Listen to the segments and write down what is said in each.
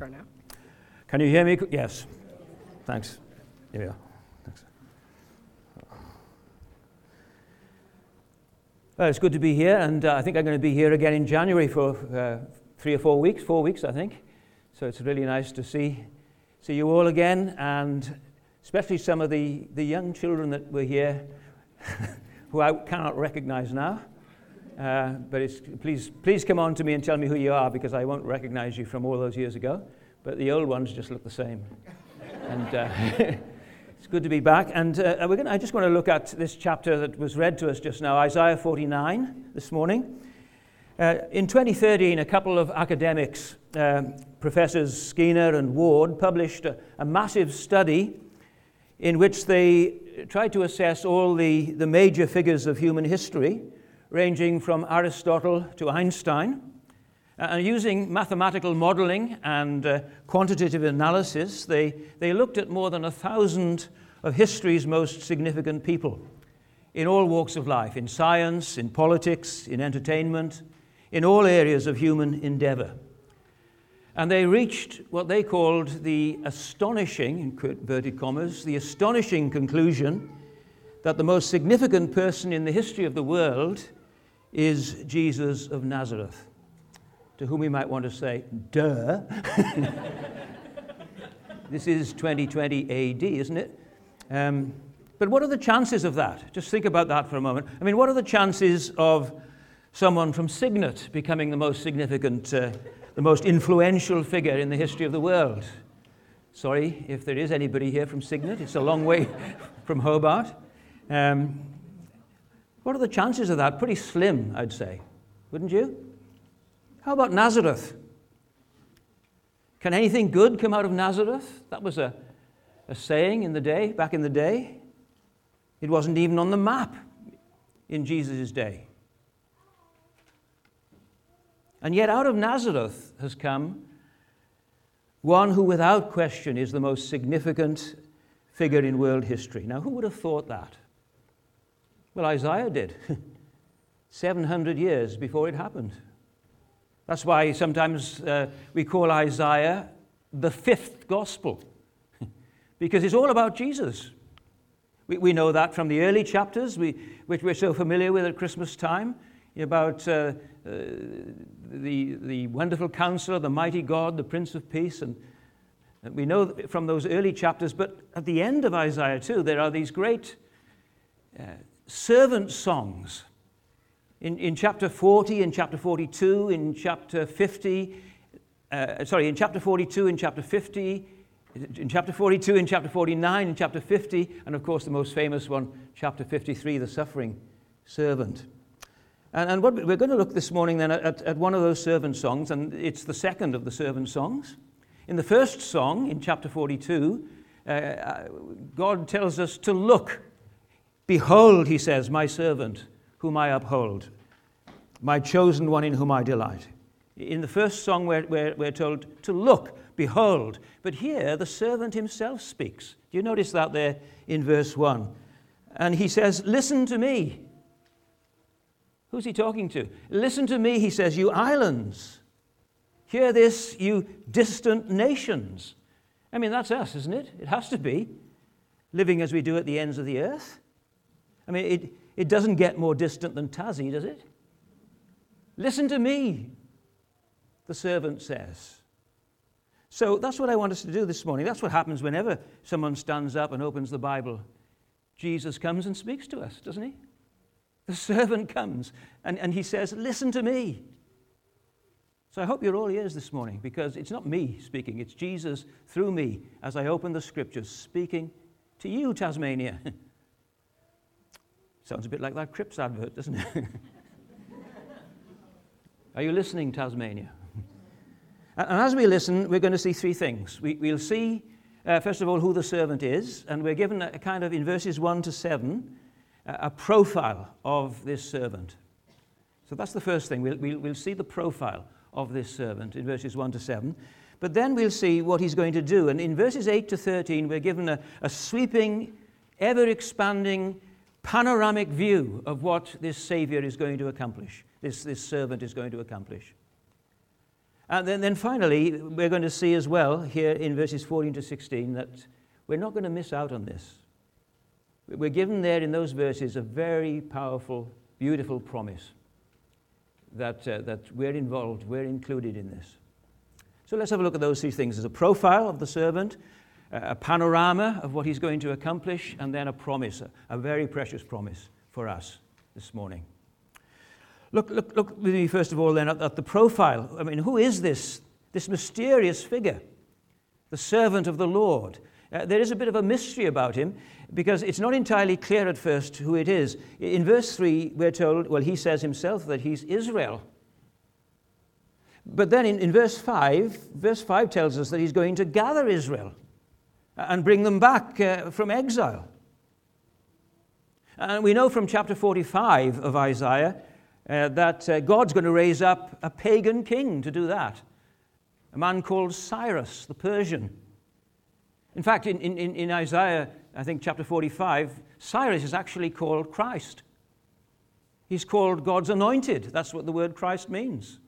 Try now. Can you hear me? Yes. Thanks. Here we are. Thanks. Well, it's good to be here, and uh, I think I'm going to be here again in January for uh, three or four weeks, four weeks, I think. So it's really nice to see, see you all again, and especially some of the, the young children that were here who I cannot recognize now. Uh, but please, please come on to me and tell me who you are because I won't recognize you from all those years ago. But the old ones just look the same. and uh, it's good to be back. And uh, we're gonna, I just want to look at this chapter that was read to us just now, Isaiah 49, this morning. Uh, in 2013, a couple of academics, um, Professors Skiena and Ward, published a, a massive study in which they tried to assess all the, the major figures of human history ranging from Aristotle to Einstein. Uh, and using mathematical modeling and uh, quantitative analysis, they, they looked at more than a thousand of history's most significant people in all walks of life in science, in politics, in entertainment, in all areas of human endeavor. And they reached what they called the astonishing, in inverted commas, the astonishing conclusion that the most significant person in the history of the world is Jesus of Nazareth, to whom we might want to say, duh. this is 2020 AD, isn't it? Um, but what are the chances of that? Just think about that for a moment. I mean, what are the chances of someone from Cygnet becoming the most significant, uh, the most influential figure in the history of the world? Sorry if there is anybody here from Cygnet, it's a long way from Hobart. Um, what are the chances of that? Pretty slim, I'd say. Wouldn't you? How about Nazareth? Can anything good come out of Nazareth? That was a, a saying in the day, back in the day. It wasn't even on the map in Jesus' day. And yet, out of Nazareth has come one who, without question, is the most significant figure in world history. Now, who would have thought that? Well, Isaiah did, 700 years before it happened. That's why sometimes uh, we call Isaiah the fifth gospel, because it's all about Jesus. We, we know that from the early chapters, we, which we're so familiar with at Christmas time, about uh, uh, the, the wonderful counselor, the mighty God, the Prince of Peace. And, we know from those early chapters, but at the end of Isaiah, too, there are these great uh, servant songs. In, in chapter 40, in chapter 42, in chapter 50, uh, sorry, in chapter 42, in chapter 50, in chapter 42, in chapter 49, in chapter 50, and of course the most famous one, chapter 53, the suffering servant. And, and what, we're going to look this morning then at, at one of those servant songs, and it's the second of the servant songs. In the first song, in chapter 42, uh, uh God tells us to look Behold, he says, my servant, whom I uphold, my chosen one in whom I delight. In the first song, we're, we're, we're told to look, behold. But here, the servant himself speaks. Do you notice that there in verse 1? And he says, Listen to me. Who's he talking to? Listen to me, he says, you islands. Hear this, you distant nations. I mean, that's us, isn't it? It has to be, living as we do at the ends of the earth. I mean, it, it doesn't get more distant than Tassie, does it? Listen to me, the servant says. So that's what I want us to do this morning. That's what happens whenever someone stands up and opens the Bible. Jesus comes and speaks to us, doesn't he? The servant comes and, and he says, Listen to me. So I hope you're all ears this morning because it's not me speaking, it's Jesus through me as I open the scriptures speaking to you, Tasmania. Sounds a bit like that Crips advert, doesn't it? Are you listening, Tasmania? and as we listen, we're going to see three things. We, will see, uh, first of all, who the servant is, and we're given a, kind of, in verses 1 to 7, a, a profile of this servant. So that's the first thing. We'll, we'll, we'll, see the profile of this servant in verses 1 to 7. But then we'll see what he's going to do. And in verses 8 to 13, we're given a, a sweeping, ever expanding panoramic view of what this Savior is going to accomplish, this, this servant is going to accomplish. And then, then finally, we're going to see as well here in verses 14 to 16 that we're not going to miss out on this. We're given there in those verses a very powerful, beautiful promise that, uh, that we're involved, we're included in this. So let's have a look at those three things. There's a profile of the servant, a panorama of what he's going to accomplish, and then a promise, a, very precious promise for us this morning. Look, look, look with me first of all then at, at the profile. I mean, who is this, this mysterious figure? The servant of the Lord. Uh, there is a bit of a mystery about him because it's not entirely clear at first who it is. In verse 3, we're told, well, he says himself that he's Israel. But then in, in verse 5, verse 5 tells us that he's going to gather Israel and bring them back uh, from exile. And we know from chapter 45 of Isaiah uh, that uh, God's going to raise up a pagan king to do that, a man called Cyrus the Persian. In fact, in, in, in Isaiah, I think chapter 45, Cyrus is actually called Christ. He's called God's anointed. That's what the word Christ means.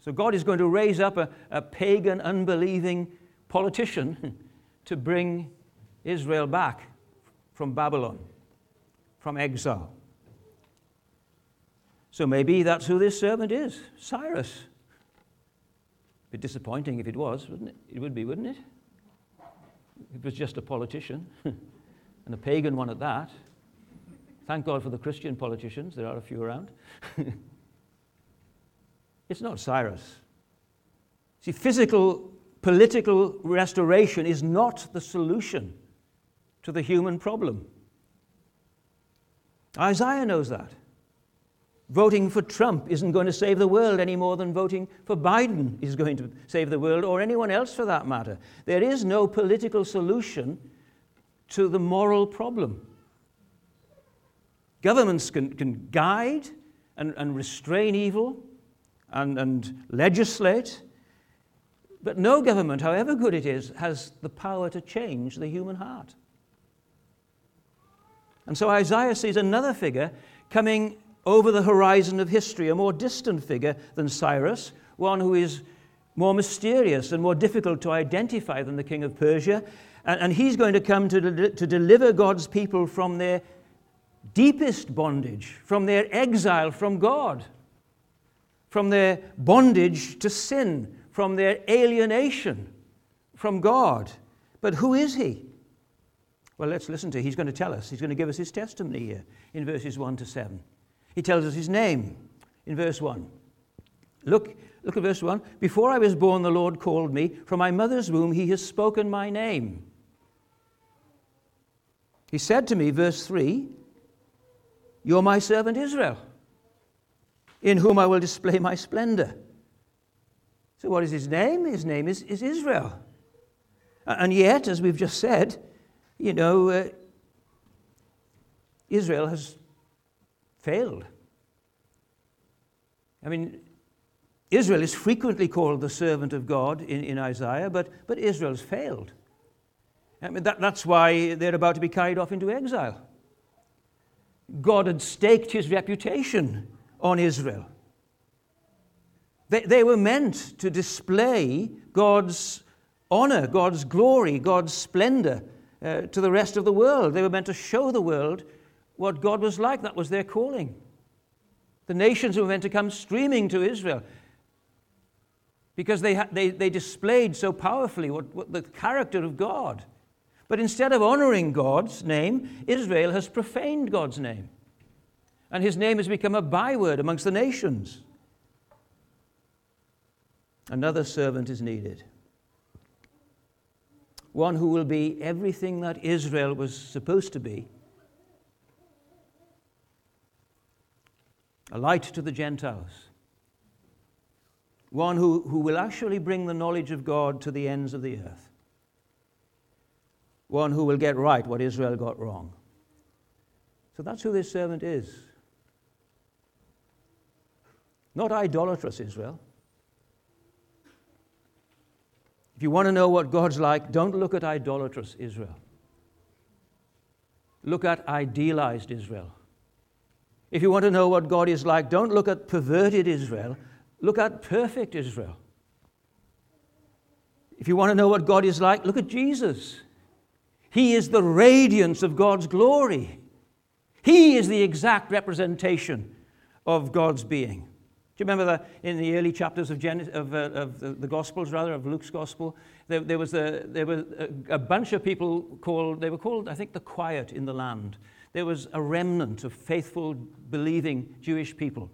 So God is going to raise up a, a pagan, unbelieving politician to bring Israel back from Babylon, from exile. So maybe that's who this servant is Cyrus. A bit disappointing if it was, wouldn't it? It would be, wouldn't it? It was just a politician, and a pagan one at that. Thank God for the Christian politicians, there are a few around. it's not Cyrus. See, physical, political restoration is not the solution to the human problem. Isaiah knows that. Voting for Trump isn't going to save the world any more than voting for Biden is going to save the world, or anyone else for that matter. There is no political solution to the moral problem. Governments can, can guide and, and restrain evil and, and legislate, but no government, however good it is, has the power to change the human heart. And so Isaiah sees another figure coming over the horizon of history, a more distant figure than Cyrus, one who is more mysterious and more difficult to identify than the king of Persia. And, he's going to come to, to deliver God's people from their deepest bondage, from their exile from God, from their bondage to sin, from their alienation from God. But who is he? Well, let's listen to. He's going to tell us. He's going to give us his testimony here in verses 1 to 7. He tells us his name in verse 1. Look, look at verse 1. Before I was born, the Lord called me. From my mother's womb, he has spoken my name. He said to me, verse 3, You're my servant Israel, in whom I will display my splendor. So, what is his name? His name is, is Israel. And yet, as we've just said, you know, uh, Israel has failed. I mean, Israel is frequently called the servant of God in, in Isaiah, but, but Israel's failed. I mean, that, that's why they're about to be carried off into exile. God had staked his reputation on Israel. They, they were meant to display God's honor, God's glory, God's splendor uh, to the rest of the world. They were meant to show the world what God was like. That was their calling. The nations were meant to come streaming to Israel because they, ha- they, they displayed so powerfully what, what the character of God. But instead of honoring God's name, Israel has profaned God's name. And his name has become a byword amongst the nations. Another servant is needed. One who will be everything that Israel was supposed to be a light to the Gentiles, one who, who will actually bring the knowledge of God to the ends of the earth, one who will get right what Israel got wrong. So that's who this servant is. Not idolatrous Israel. If you want to know what God's like, don't look at idolatrous Israel. Look at idealized Israel. If you want to know what God is like, don't look at perverted Israel, look at perfect Israel. If you want to know what God is like, look at Jesus. He is the radiance of God's glory. He is the exact representation of God's being. Do you remember that in the early chapters of, Gen- of, uh, of the, the, Gospels, rather, of Luke's Gospel? There, there was, a, there was a, a, bunch of people called, they were called, I think, the quiet in the land. There was a remnant of faithful, believing Jewish people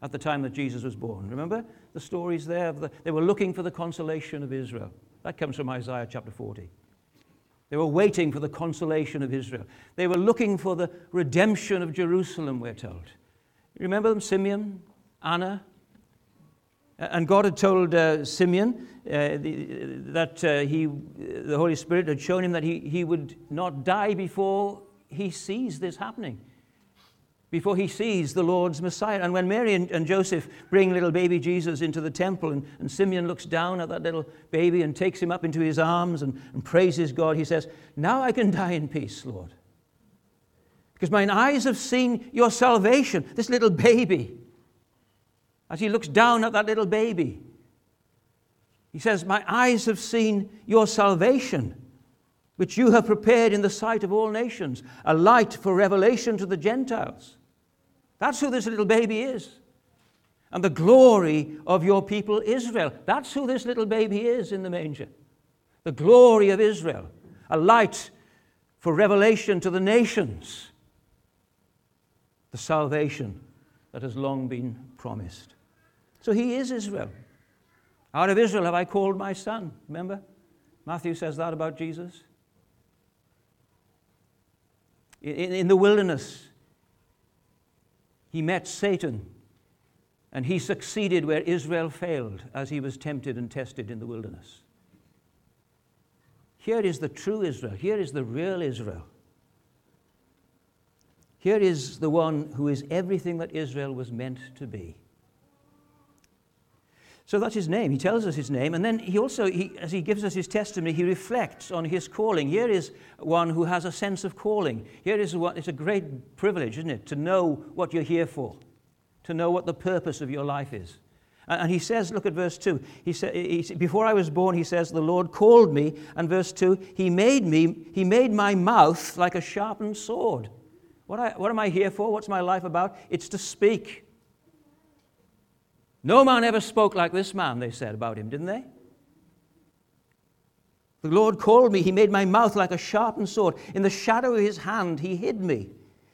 at the time that Jesus was born. Remember the stories there? The, they were looking for the consolation of Israel. That comes from Isaiah chapter 40. They were waiting for the consolation of Israel. They were looking for the redemption of Jerusalem, we're told. Remember them, Simeon, Anna? And God had told uh, Simeon uh, the, that uh, he, the Holy Spirit had shown him that he, he would not die before he sees this happening before he sees the Lord's Messiah. And when Mary and, and Joseph bring little baby Jesus into the temple, and, and, Simeon looks down at that little baby and takes him up into his arms and, and praises God, he says, Now I can die in peace, Lord. Because mine eyes have seen your salvation, this little baby. As he looks down at that little baby, he says, My eyes have seen your salvation, which you have prepared in the sight of all nations, a light for revelation to the Gentiles that's who this little baby is. And the glory of your people Israel. That's who this little baby is in the manger. The glory of Israel. A light for revelation to the nations. The salvation that has long been promised. So he is Israel. Out of Israel have I called my son. Remember? Matthew says that about Jesus. In, in the wilderness, he met Satan and he succeeded where Israel failed as he was tempted and tested in the wilderness. Here is the true Israel. Here is the real Israel. Here is the one who is everything that Israel was meant to be. So that's his name. He tells us his name. And then he also, he, as he gives us his testimony, he reflects on his calling. Here is one who has a sense of calling. Here is one, it's a great privilege, isn't it, to know what you're here for, to know what the purpose of your life is. And he says, look at verse 2. He he, before I was born, he says, the Lord called me. And verse 2, he made me, he made my mouth like a sharpened sword. What, I, what am I here for? What's my life about? It's to speak. No man ever spoke like this man, they said about him, didn't they? The Lord called me. He made my mouth like a sharpened sword. In the shadow of his hand, he hid me.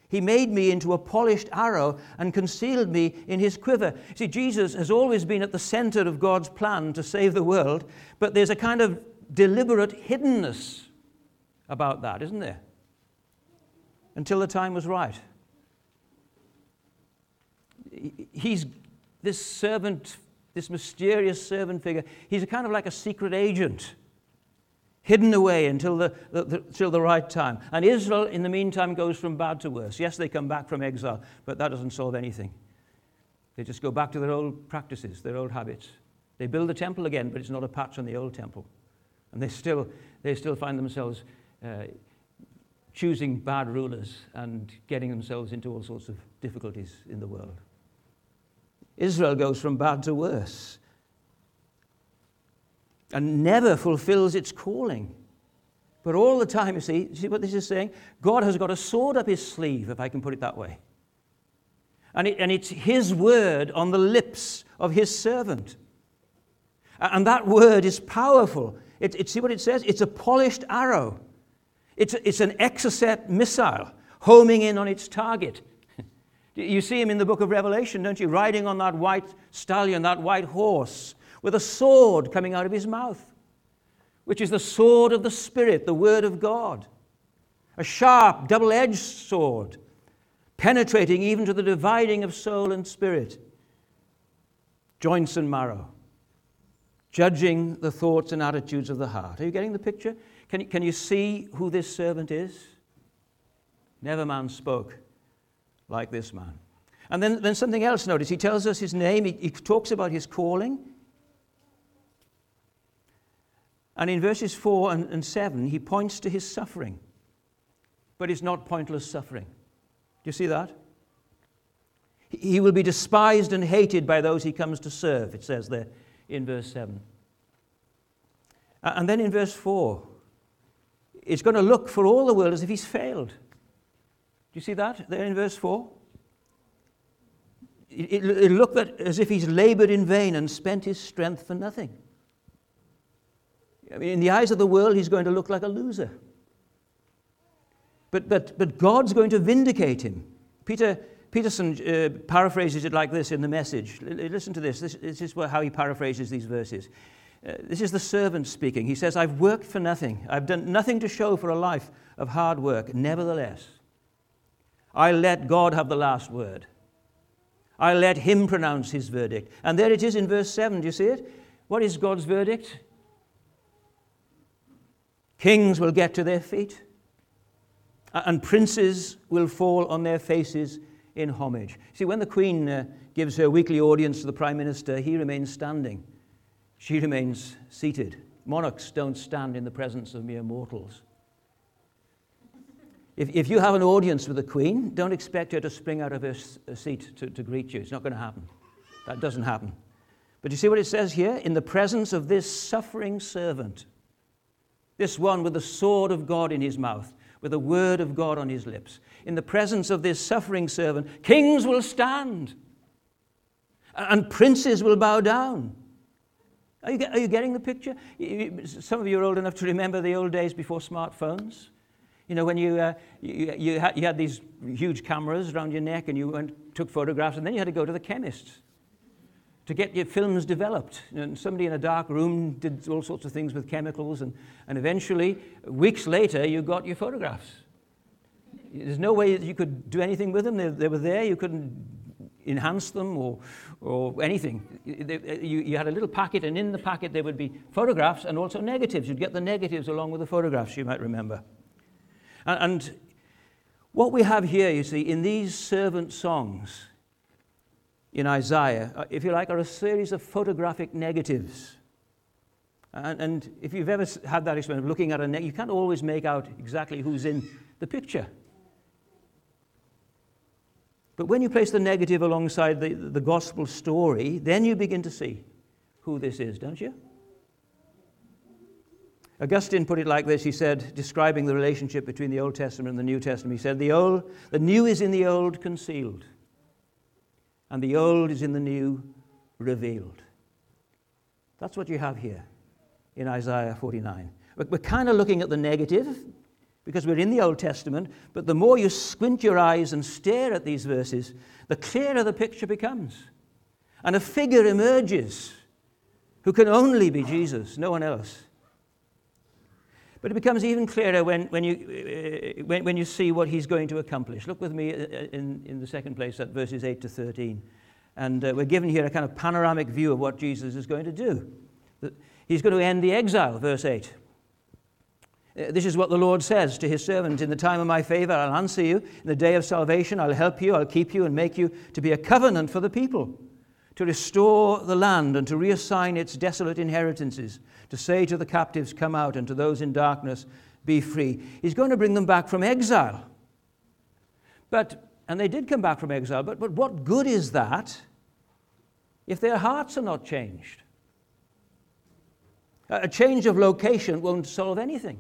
He made me into a polished arrow and concealed me in his quiver. See, Jesus has always been at the center of God's plan to save the world, but there's a kind of deliberate hiddenness about that, isn't there? Until the time was right. He's this servant, this mysterious servant figure, he's kind of like a secret agent, hidden away until the, the, the, until the right time. And Israel, in the meantime, goes from bad to worse. Yes, they come back from exile, but that doesn't solve anything. They just go back to their old practices, their old habits. They build the temple again, but it's not a patch on the old temple. And they still, they still find themselves uh, choosing bad rulers and getting themselves into all sorts of difficulties in the world. Israel goes from bad to worse and never fulfills its calling. But all the time, you see, you see what this is saying? God has got a sword up his sleeve, if I can put it that way. And, it, and it's his word on the lips of his servant. And that word is powerful. It, it, see what it says? It's a polished arrow. It's, it's an Exocet missile homing in on its target. You see him in the book of Revelation, don't you? Riding on that white stallion, that white horse, with a sword coming out of his mouth, which is the sword of the Spirit, the Word of God. A sharp, double edged sword, penetrating even to the dividing of soul and spirit, joints and marrow, judging the thoughts and attitudes of the heart. Are you getting the picture? Can you, can you see who this servant is? Never man spoke like this man. And then, then something else, notice. He tells us his name, he, he talks about his calling. And in verses 4 and, and 7, he points to his suffering. But it's not pointless suffering. Do you see that? He will be despised and hated by those he comes to serve, it says there in verse 7. And then in verse 4, it's going to look for all the world as if he's failed. Do you see that there in verse 4? It, it, it looked as if he's labored in vain and spent his strength for nothing. I mean, in the eyes of the world, he's going to look like a loser. But, but, but God's going to vindicate him. Peter Peterson uh, paraphrases it like this in the message. L- listen to this. This, this is how he paraphrases these verses. Uh, this is the servant speaking. He says, I've worked for nothing. I've done nothing to show for a life of hard work. Nevertheless, I let God have the last word. I let him pronounce his verdict. And there it is in verse 7. Do you see it? What is God's verdict? Kings will get to their feet, and princes will fall on their faces in homage. See, when the Queen uh, gives her weekly audience to the Prime Minister, he remains standing. She remains seated. Monarchs don't stand in the presence of mere mortals. If, if you have an audience with the Queen, don't expect her to spring out of her uh, seat to, to greet you. It's not going to happen. That doesn't happen. But you see what it says here? In the presence of this suffering servant, this one with the sword of God in his mouth, with the word of God on his lips. In the presence of this suffering servant, kings will stand and princes will bow down. Are you, are you getting the picture? Some of you are old enough to remember the old days before smartphones. You know, when you, uh, you, you, had, you had these huge cameras around your neck and you went, took photographs, and then you had to go to the chemist to get your films developed. And somebody in a dark room did all sorts of things with chemicals, and, and eventually, weeks later, you got your photographs. There's no way you could do anything with them. They, they were there. You couldn't enhance them or, or anything. You, you had a little packet, and in the packet there would be photographs and also negatives. You'd get the negatives along with the photographs, you might remember. And, what we have here, you see, in these servant songs, in Isaiah, uh, if you like, are a series of photographic negatives. And, and if you've ever had that experience of looking at a negative, you can't always make out exactly who's in the picture. But when you place the negative alongside the, the gospel story, then you begin to see who this is, don't you? Augustine put it like this. He said, describing the relationship between the Old Testament and the New Testament, he said, The, old, the new is in the old concealed, and the old is in the new revealed. That's what you have here in Isaiah 49. We're kind of looking at the negative because we're in the Old Testament, but the more you squint your eyes and stare at these verses, the clearer the picture becomes. And a figure emerges who can only be Jesus, no one else. But it becomes even clearer when, when, you, uh, when, when you see what he's going to accomplish. Look with me uh, uh, in, in the second place at verses 8 to 13. And uh, we're given here a kind of panoramic view of what Jesus is going to do. He's going to end the exile, verse 8. Uh, this is what the Lord says to his servant In the time of my favor, I'll answer you. In the day of salvation, I'll help you, I'll keep you, and make you to be a covenant for the people, to restore the land and to reassign its desolate inheritances to say to the captives, Come out, and to those in darkness, Be free. He's going to bring them back from exile. But, and they did come back from exile, but, but what good is that if their hearts are not changed? A change of location won't solve anything.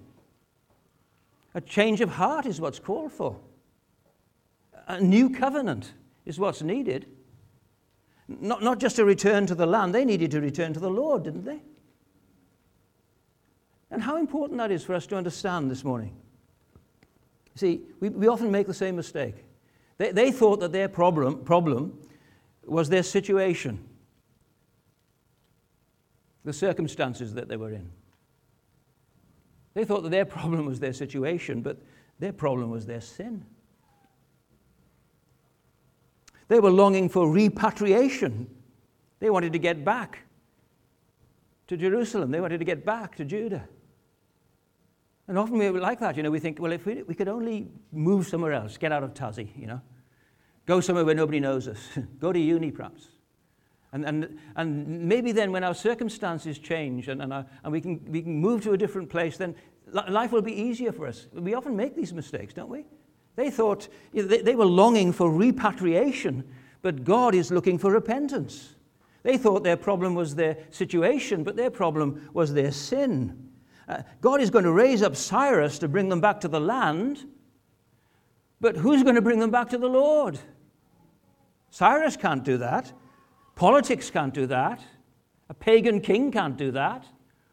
A change of heart is what's called for. A new covenant is what's needed. Not, not just a return to the land, they needed to return to the Lord, didn't they? And how important that is for us to understand this morning. See, we, we often make the same mistake. They, they thought that their problem, problem was their situation, the circumstances that they were in. They thought that their problem was their situation, but their problem was their sin. They were longing for repatriation. They wanted to get back to Jerusalem, they wanted to get back to Judah. And often we like that, you know, we think, well, if we, we could only move somewhere else, get out of Tassie, you know, go somewhere where nobody knows us, go to uni perhaps. And, and, and maybe then when our circumstances change and, and, our, and we, can, we can move to a different place, then life will be easier for us. We often make these mistakes, don't we? They thought, they, were longing for repatriation, but God is looking for repentance. They thought their problem was their situation, but their problem was their sin. Uh, God is going to raise up Cyrus to bring them back to the land, but who's going to bring them back to the Lord? Cyrus can't do that. Politics can't do that. A pagan king can't do that.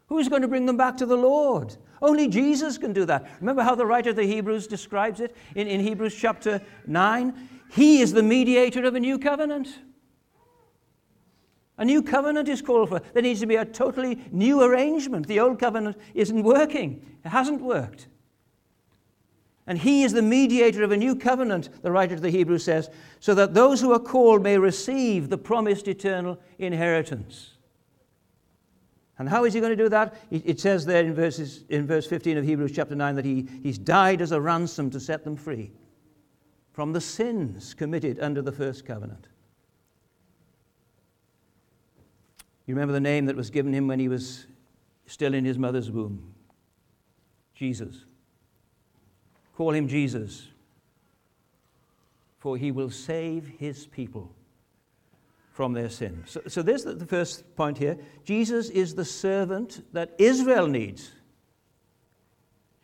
Who's going to bring them back to the Lord? Only Jesus can do that. Remember how the writer of the Hebrews describes it in, in Hebrews chapter 9? He is the mediator of a new covenant. A new covenant is called for. There needs to be a totally new arrangement. The old covenant isn't working, it hasn't worked. And he is the mediator of a new covenant, the writer of the Hebrews says, so that those who are called may receive the promised eternal inheritance. And how is he going to do that? It says there in, verses, in verse 15 of Hebrews chapter 9 that he, he's died as a ransom to set them free from the sins committed under the first covenant. You remember the name that was given him when he was still in his mother's womb Jesus. Call him Jesus, for he will save his people from their sin. So, so there's the, first point here. Jesus is the servant that Israel needs.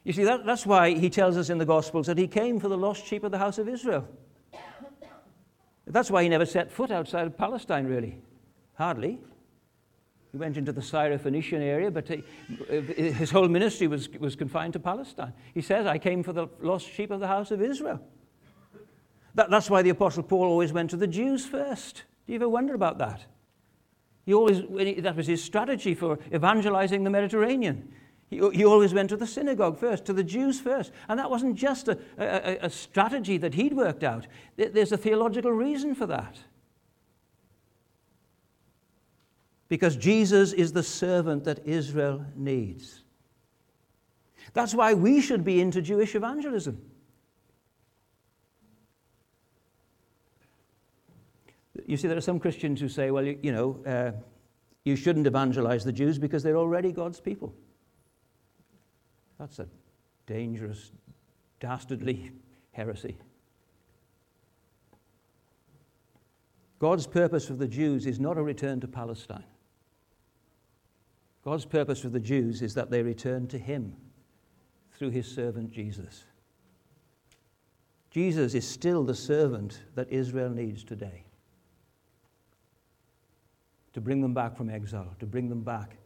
You see, that, that's why he tells us in the Gospels that he came for the lost sheep of the house of Israel. That's why he never set foot outside of Palestine, really. Hardly. He went into the Syrophoenician area, but he, his whole ministry was, was confined to Palestine. He says, I came for the lost sheep of the house of Israel. That, that's why the Apostle Paul always went to the Jews first. Do you ever wonder about that? He always, that was his strategy for evangelizing the Mediterranean. He, he always went to the synagogue first, to the Jews first. And that wasn't just a, a, a strategy that he'd worked out, there's a theological reason for that. Because Jesus is the servant that Israel needs. That's why we should be into Jewish evangelism. You see, there are some Christians who say, well, you, you know, uh, you shouldn't evangelize the Jews because they're already God's people. That's a dangerous, dastardly heresy. God's purpose for the Jews is not a return to Palestine. God's purpose for the Jews is that they return to Him through His servant Jesus. Jesus is still the servant that Israel needs today to bring them back from exile, to bring them back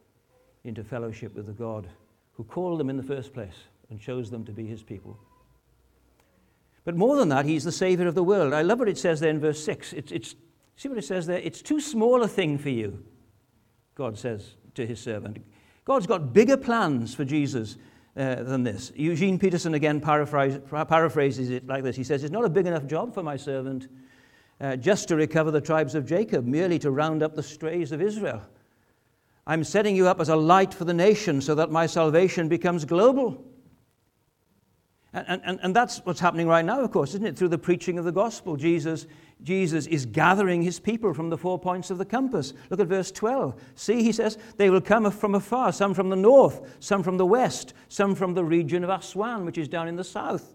into fellowship with the God who called them in the first place and chose them to be his people. But more than that, he's the Savior of the world. I love what it says there in verse 6. It's, it's, see what it says there? It's too small a thing for you, God says to his servant. God's got bigger plans for Jesus uh, than this. Eugene Peterson again paraphrase, paraphrases it like this He says, It's not a big enough job for my servant uh, just to recover the tribes of Jacob, merely to round up the strays of Israel. I'm setting you up as a light for the nation so that my salvation becomes global. And, and, and that's what's happening right now, of course, isn't it? Through the preaching of the gospel, Jesus, Jesus is gathering his people from the four points of the compass. Look at verse 12. See, he says, they will come from afar, some from the north, some from the west, some from the region of Aswan, which is down in the south.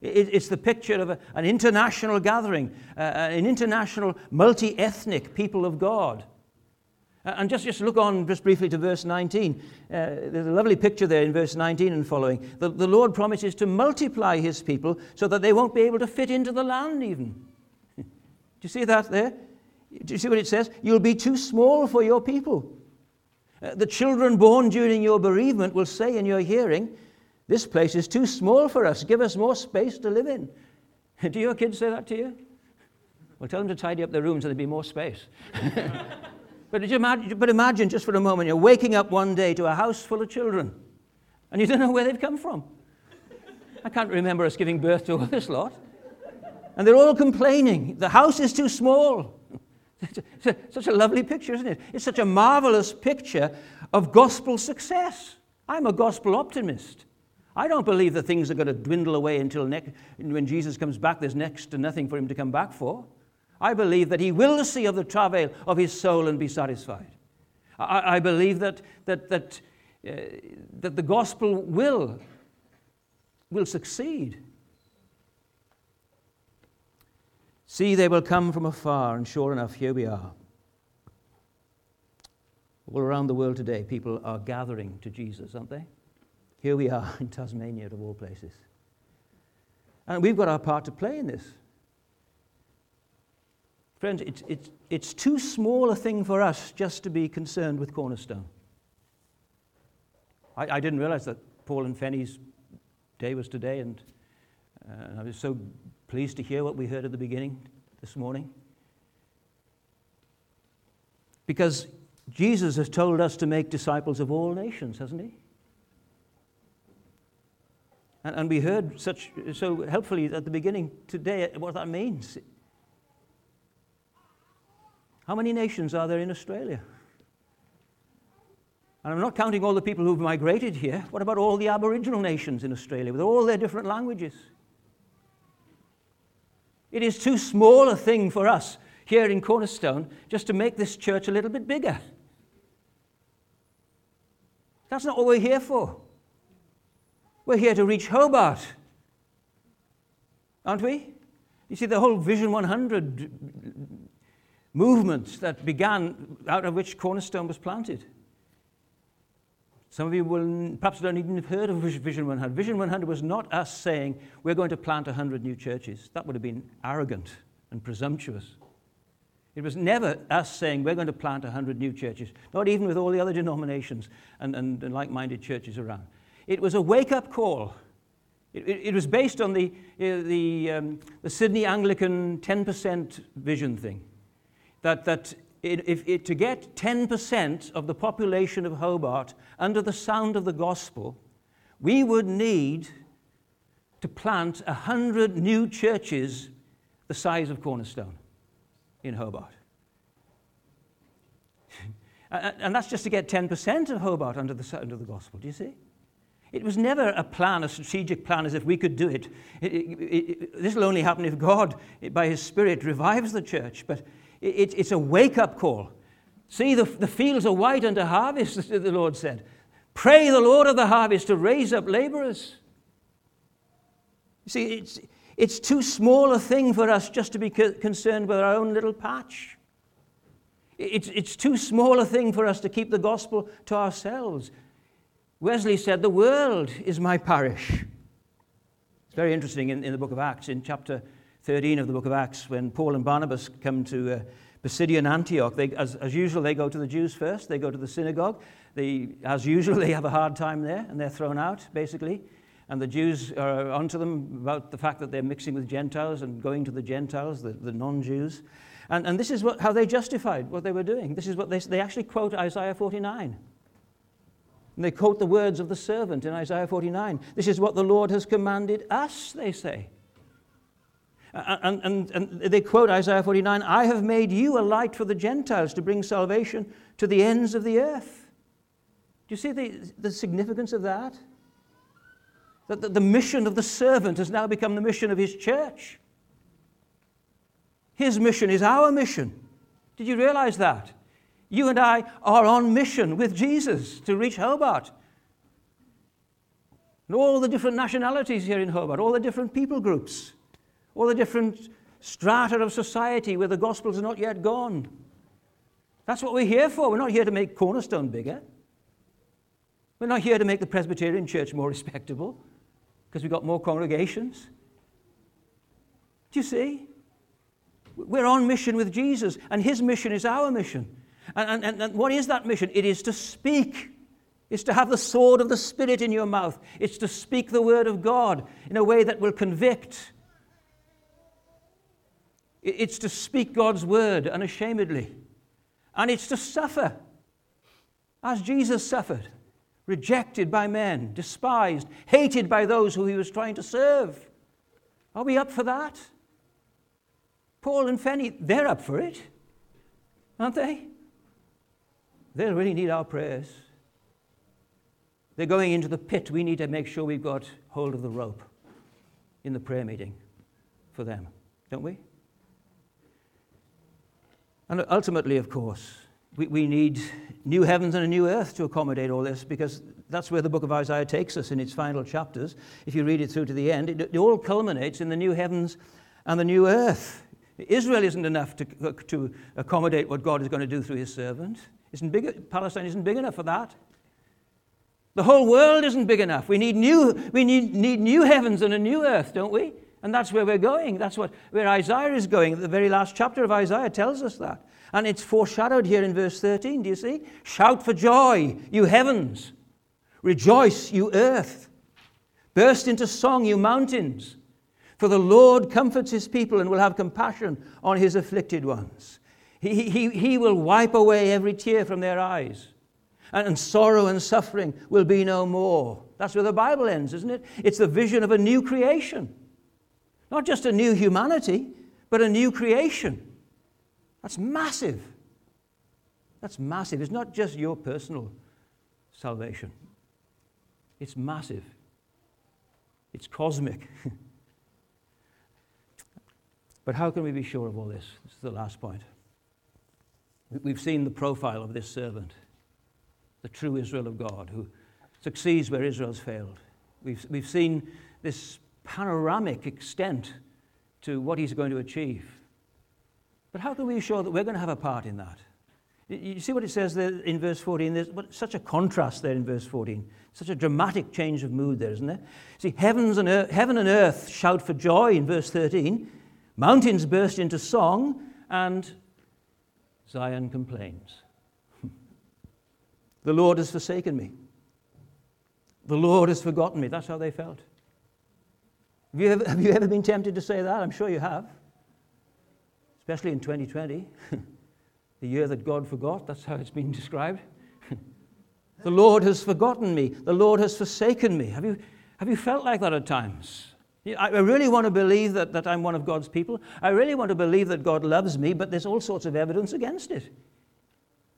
It's the picture of an international gathering, uh, an international, multi ethnic people of God. And just, just look on just briefly to verse 19. Uh, there's a lovely picture there in verse 19 and following. The, the Lord promises to multiply his people so that they won't be able to fit into the land, even. Do you see that there? Do you see what it says? You'll be too small for your people. Uh, the children born during your bereavement will say in your hearing, this place is too small for us. Give us more space to live in. Do your kids say that to you? Well, tell them to tidy up their rooms so there'll be more space. but, imagine, but imagine just for a moment you're waking up one day to a house full of children and you don't know where they've come from. I can't remember us giving birth to all this lot. And they're all complaining. The house is too small. such a lovely picture, isn't it? It's such a marvelous picture of gospel success. I'm a gospel optimist. I don't believe that things are going to dwindle away until ne- when Jesus comes back, there's next to nothing for him to come back for. I believe that he will see of the travail of his soul and be satisfied. I, I believe that, that, that, uh, that the gospel will, will succeed. See, they will come from afar, and sure enough, here we are. All around the world today, people are gathering to Jesus, aren't they? Here we are in Tasmania, of all places. And we've got our part to play in this. Friends, it's, it's, it's too small a thing for us just to be concerned with Cornerstone. I, I didn't realize that Paul and Fanny's day was today, and uh, I was so pleased to hear what we heard at the beginning this morning. Because Jesus has told us to make disciples of all nations, hasn't he? And, and we heard such so helpfully at the beginning today what that means. How many nations are there in Australia? And I'm not counting all the people who've migrated here. What about all the Aboriginal nations in Australia with all their different languages? It is too small a thing for us here in Cornerstone just to make this church a little bit bigger. That's not what we're here for. We're here to reach Hobart, aren't we? You see, the whole Vision 100 movement that began, out of which Cornerstone was planted. Some of you will perhaps don't even have heard of Vision 100. Vision 100 was not us saying we're going to plant 100 new churches. That would have been arrogant and presumptuous. It was never us saying we're going to plant 100 new churches, not even with all the other denominations and, and, and like minded churches around. It was a wake up call. It, it, it, was based on the, uh, the, um, the Sydney Anglican 10% vision thing that, that it, if to get 10% of the population of Hobart under the sound of the gospel, we would need to plant 100 new churches the size of Cornerstone in Hobart. and that's just to get 10% of Hobart under the of the gospel, do you see? It was never a plan, a strategic plan, as if we could do it. it, it, it this will only happen if God, by His Spirit, revives the church. But it, it's a wake up call. See, the, the fields are white unto harvest, the Lord said. Pray the Lord of the harvest to raise up laborers. You see, it's, it's too small a thing for us just to be co- concerned with our own little patch. It's, it's too small a thing for us to keep the gospel to ourselves. Wesley said, The world is my parish. It's very interesting in, in the book of Acts, in chapter 13 of the book of Acts, when Paul and Barnabas come to uh, Pisidian Antioch, they, as, as usual, they go to the Jews first. They go to the synagogue. They, as usual, they have a hard time there, and they're thrown out, basically. And the Jews are onto them about the fact that they're mixing with Gentiles and going to the Gentiles, the, the non Jews. And, and this is what, how they justified what they were doing. This is what they, they actually quote Isaiah 49. And they quote the words of the servant in Isaiah 49. This is what the Lord has commanded us, they say. And, and, and they quote Isaiah 49 I have made you a light for the Gentiles to bring salvation to the ends of the earth. Do you see the, the significance of that? That the, the mission of the servant has now become the mission of his church. His mission is our mission. Did you realize that? You and I are on mission with Jesus to reach Hobart. And all the different nationalities here in Hobart, all the different people groups all the different strata of society where the gospel is not yet gone. That's what we're here for. We're not here to make Cornerstone bigger. We're not here to make the Presbyterian Church more respectable because we've got more congregations. Do you see? We're on mission with Jesus, and his mission is our mission. And, and, and what is that mission? It is to speak. It's to have the sword of the Spirit in your mouth. It's to speak the word of God in a way that will convict, it's to speak God's word unashamedly. And it's to suffer as Jesus suffered, rejected by men, despised, hated by those who he was trying to serve. Are we up for that? Paul and Fanny, they're up for it, aren't they? They really need our prayers. They're going into the pit. We need to make sure we've got hold of the rope in the prayer meeting for them, don't we? And ultimately, of course, we, we need new heavens and a new earth to accommodate all this because that's where the book of Isaiah takes us in its final chapters. If you read it through to the end, it, it all culminates in the new heavens and the new earth. Israel isn't enough to, to accommodate what God is going to do through his servant. Isn't big, Palestine isn't big enough for that. The whole world isn't big enough. We need new, we need, need new heavens and a new earth, don't we? And that's where we're going. That's what, where Isaiah is going. The very last chapter of Isaiah tells us that. And it's foreshadowed here in verse 13. Do you see? Shout for joy, you heavens. Rejoice, you earth. Burst into song, you mountains. For the Lord comforts his people and will have compassion on his afflicted ones. He, he, he will wipe away every tear from their eyes. And, and sorrow and suffering will be no more. That's where the Bible ends, isn't it? It's the vision of a new creation. Not just a new humanity, but a new creation. That's massive. That's massive. It's not just your personal salvation, it's massive, it's cosmic. but how can we be sure of all this? This is the last point. We've seen the profile of this servant, the true Israel of God, who succeeds where Israel's failed. We've, we've seen this panoramic extent to what he's going to achieve. But how can we be that we're going to have a part in that? You see what it says there in verse 14? There's such a contrast there in verse 14. Such a dramatic change of mood there, isn't there? See, heavens and earth, heaven and earth shout for joy in verse 13. Mountains burst into song, and Zion complains. the Lord has forsaken me. The Lord has forgotten me. That's how they felt. Have you, ever, have you ever been tempted to say that? I'm sure you have. Especially in 2020, the year that God forgot. That's how it's been described. the Lord has forgotten me. The Lord has forsaken me. Have you, have you felt like that at times? I really want to believe that, that I'm one of God's people. I really want to believe that God loves me, but there's all sorts of evidence against it,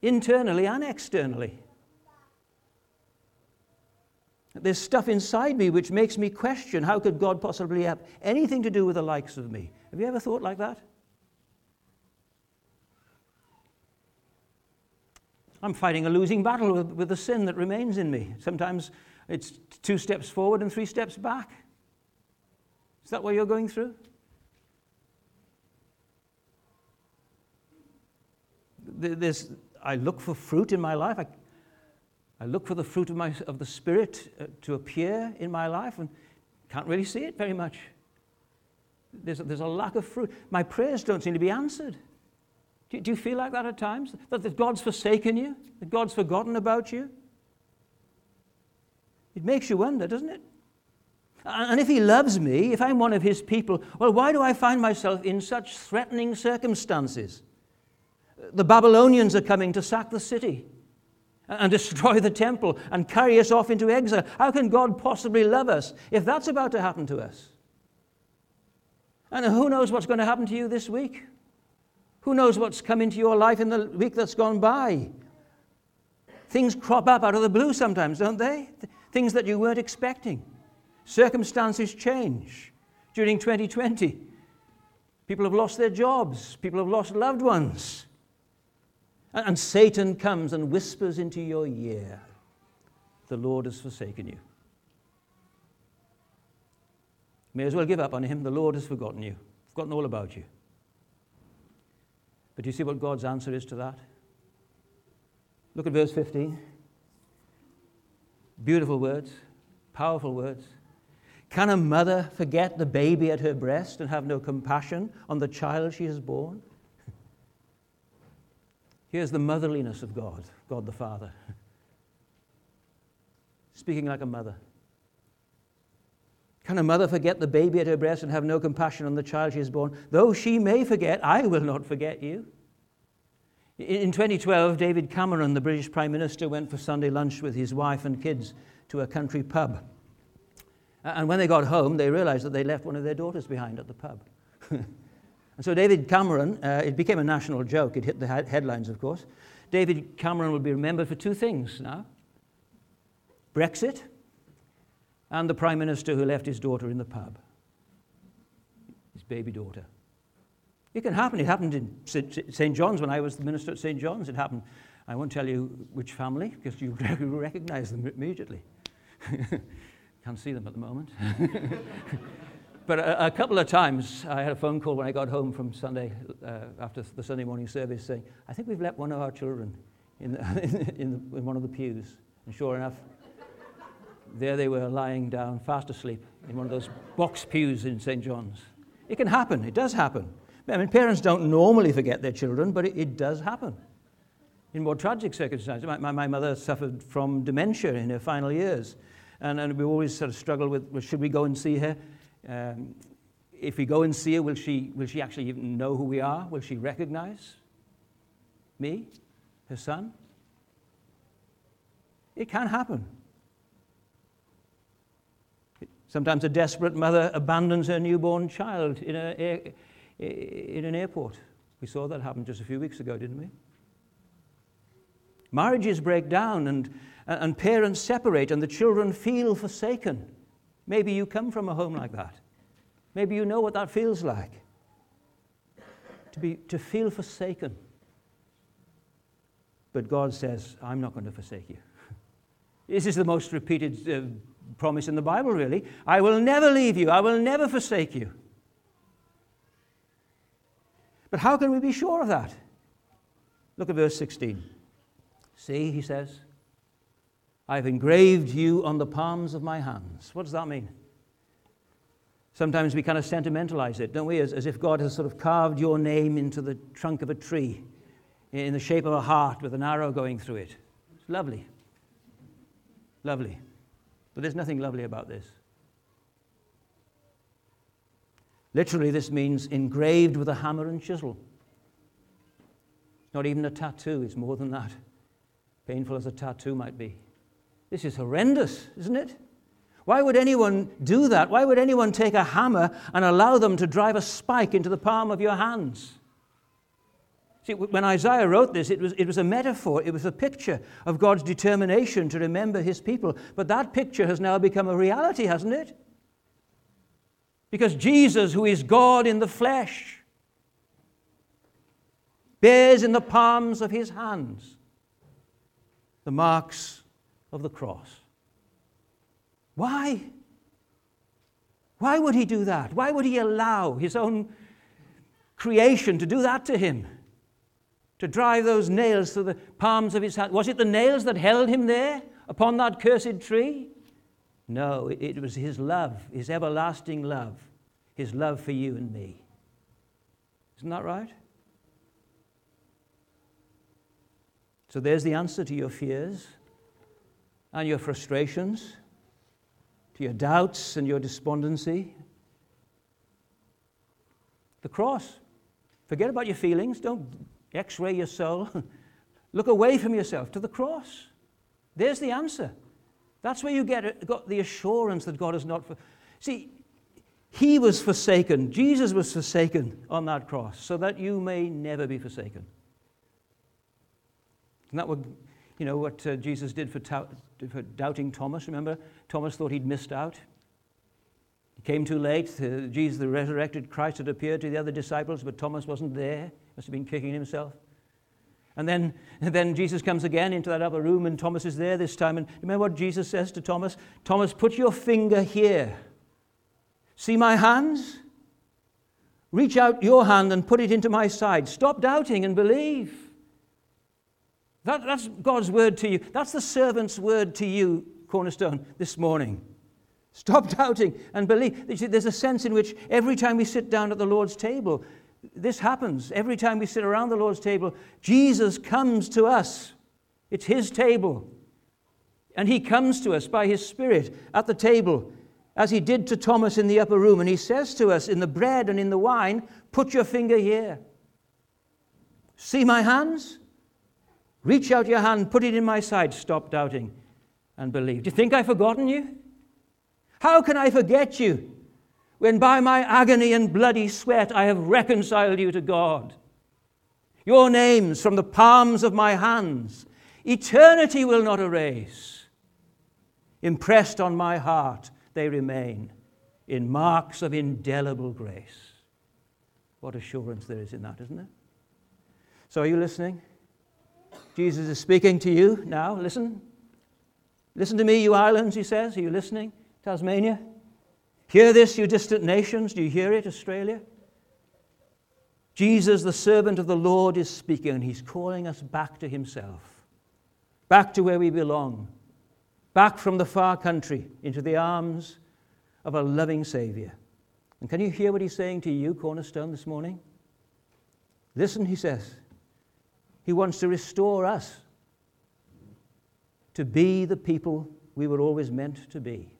internally and externally. There's stuff inside me which makes me question how could God possibly have anything to do with the likes of me? Have you ever thought like that? I'm fighting a losing battle with, with the sin that remains in me. Sometimes it's two steps forward and three steps back. Is that what you're going through? There's, I look for fruit in my life. I, I look for the fruit of, my, of the Spirit uh, to appear in my life and can't really see it very much. There's a, there's a lack of fruit. My prayers don't seem to be answered. Do, do you feel like that at times? That, that God's forsaken you? That God's forgotten about you? It makes you wonder, doesn't it? And if he loves me, if I'm one of his people, well, why do I find myself in such threatening circumstances? The Babylonians are coming to sack the city and destroy the temple and carry us off into exile. How can God possibly love us if that's about to happen to us? And who knows what's going to happen to you this week? Who knows what's come into your life in the week that's gone by? Things crop up out of the blue sometimes, don't they? Things that you weren't expecting. Circumstances change. During 2020, people have lost their jobs, people have lost loved ones. And Satan comes and whispers into your ear, The Lord has forsaken you. May as well give up on him. The Lord has forgotten you, forgotten all about you. But do you see what God's answer is to that? Look at verse 15. Beautiful words, powerful words. Can a mother forget the baby at her breast and have no compassion on the child she has born? Here's the motherliness of God, God the Father. Speaking like a mother. Can a mother forget the baby at her breast and have no compassion on the child she has born? Though she may forget, I will not forget you. In 2012, David Cameron, the British Prime Minister, went for Sunday lunch with his wife and kids to a country pub. And when they got home, they realized that they left one of their daughters behind at the pub. And so David Cameron, uh, it became a national joke. It hit the headlines, of course. David Cameron will be remembered for two things now Brexit and the Prime Minister who left his daughter in the pub, his baby daughter. It can happen. It happened in St. John's when I was the minister at St. John's. It happened. I won't tell you which family because you recognize them immediately. Can't see them at the moment. but a, a, couple of times I had a phone call when I got home from Sunday, uh, after the Sunday morning service, saying, I think we've left one of our children in, the, in, the, in one of the pews. And sure enough, there they were lying down, fast asleep, in one of those box pews in St. John's. It can happen, it does happen. I mean, parents don't normally forget their children, but it, it does happen. In more tragic circumstances, my, my, my, mother suffered from dementia in her final years, and, and we always sort of struggle with well, should we go and see her? Um, if we go and see her, will she, will she actually even know who we are? Will she recognize me, her son? It can happen. Sometimes a desperate mother abandons her newborn child in, a, in an airport. We saw that happen just a few weeks ago, didn't we? Marriages break down and, and parents separate and the children feel forsaken. Maybe you come from a home like that. Maybe you know what that feels like. To, be, to feel forsaken. But God says, I'm not going to forsake you. This is the most repeated uh, promise in the Bible, really. I will never leave you, I will never forsake you. But how can we be sure of that? Look at verse 16. See, he says, I've engraved you on the palms of my hands. What does that mean? Sometimes we kind of sentimentalize it, don't we? As, as if God has sort of carved your name into the trunk of a tree in the shape of a heart with an arrow going through it. It's lovely. Lovely. But there's nothing lovely about this. Literally, this means engraved with a hammer and chisel. Not even a tattoo, it's more than that. Painful as a tattoo might be. This is horrendous, isn't it? Why would anyone do that? Why would anyone take a hammer and allow them to drive a spike into the palm of your hands? See, when Isaiah wrote this, it was, it was a metaphor, it was a picture of God's determination to remember his people. But that picture has now become a reality, hasn't it? Because Jesus, who is God in the flesh, bears in the palms of his hands the marks of the cross. Why? Why would he do that? Why would he allow his own creation to do that to him? To drive those nails through the palms of his hand? Was it the nails that held him there upon that cursed tree? No, it was his love, his everlasting love, his love for you and me. Isn't that right? So there's the answer to your fears and your frustrations, to your doubts and your despondency. The cross. Forget about your feelings. Don't x ray your soul. Look away from yourself to the cross. There's the answer. That's where you get uh, got the assurance that God is not. For... See, He was forsaken. Jesus was forsaken on that cross so that you may never be forsaken. Isn't that what, you know, what uh, Jesus did for, ta- for doubting Thomas? Remember, Thomas thought he'd missed out. He came too late. Uh, Jesus, the resurrected Christ, had appeared to the other disciples, but Thomas wasn't there. He Must have been kicking himself. And then, and then Jesus comes again into that upper room, and Thomas is there this time. And remember what Jesus says to Thomas? Thomas, put your finger here. See my hands? Reach out your hand and put it into my side. Stop doubting and believe. That, that's God's word to you. That's the servant's word to you, Cornerstone, this morning. Stop doubting and believe. There's a sense in which every time we sit down at the Lord's table, this happens. Every time we sit around the Lord's table, Jesus comes to us. It's His table. And He comes to us by His Spirit at the table, as He did to Thomas in the upper room. And He says to us in the bread and in the wine, Put your finger here. See my hands? Reach out your hand, put it in my side, stop doubting and believe. Do you think I've forgotten you? How can I forget you when by my agony and bloody sweat I have reconciled you to God? Your names from the palms of my hands, eternity will not erase. Impressed on my heart, they remain in marks of indelible grace. What assurance there is in that, isn't there? So, are you listening? Jesus is speaking to you now. Listen. Listen to me, you islands, he says. Are you listening? Tasmania. Hear this, you distant nations. Do you hear it, Australia? Jesus, the servant of the Lord, is speaking, and he's calling us back to himself, back to where we belong, back from the far country into the arms of a loving Savior. And can you hear what he's saying to you, Cornerstone, this morning? Listen, he says. He wants to restore us to be the people we were always meant to be.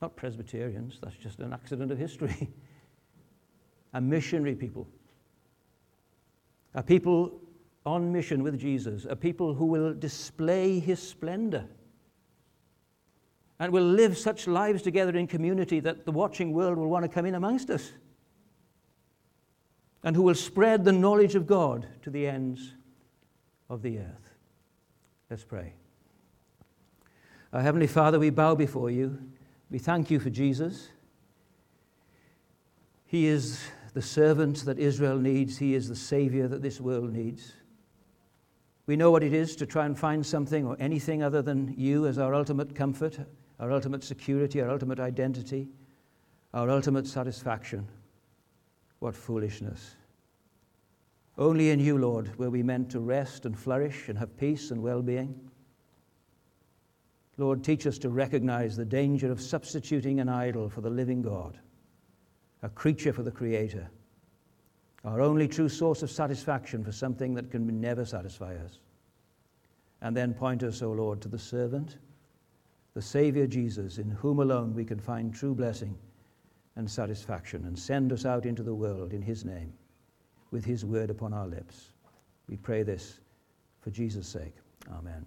Not Presbyterians, that's just an accident of history. a missionary people. A people on mission with Jesus. A people who will display his splendor. And will live such lives together in community that the watching world will want to come in amongst us. And who will spread the knowledge of God to the ends of the earth. Let's pray. Our Heavenly Father, we bow before you. We thank you for Jesus. He is the servant that Israel needs, He is the Savior that this world needs. We know what it is to try and find something or anything other than you as our ultimate comfort, our ultimate security, our ultimate identity, our ultimate satisfaction. What foolishness. Only in you, Lord, were we meant to rest and flourish and have peace and well being. Lord, teach us to recognize the danger of substituting an idol for the living God, a creature for the Creator, our only true source of satisfaction for something that can never satisfy us. And then point us, O Lord, to the servant, the Savior Jesus, in whom alone we can find true blessing and satisfaction, and send us out into the world in His name, with His word upon our lips. We pray this for Jesus' sake. Amen.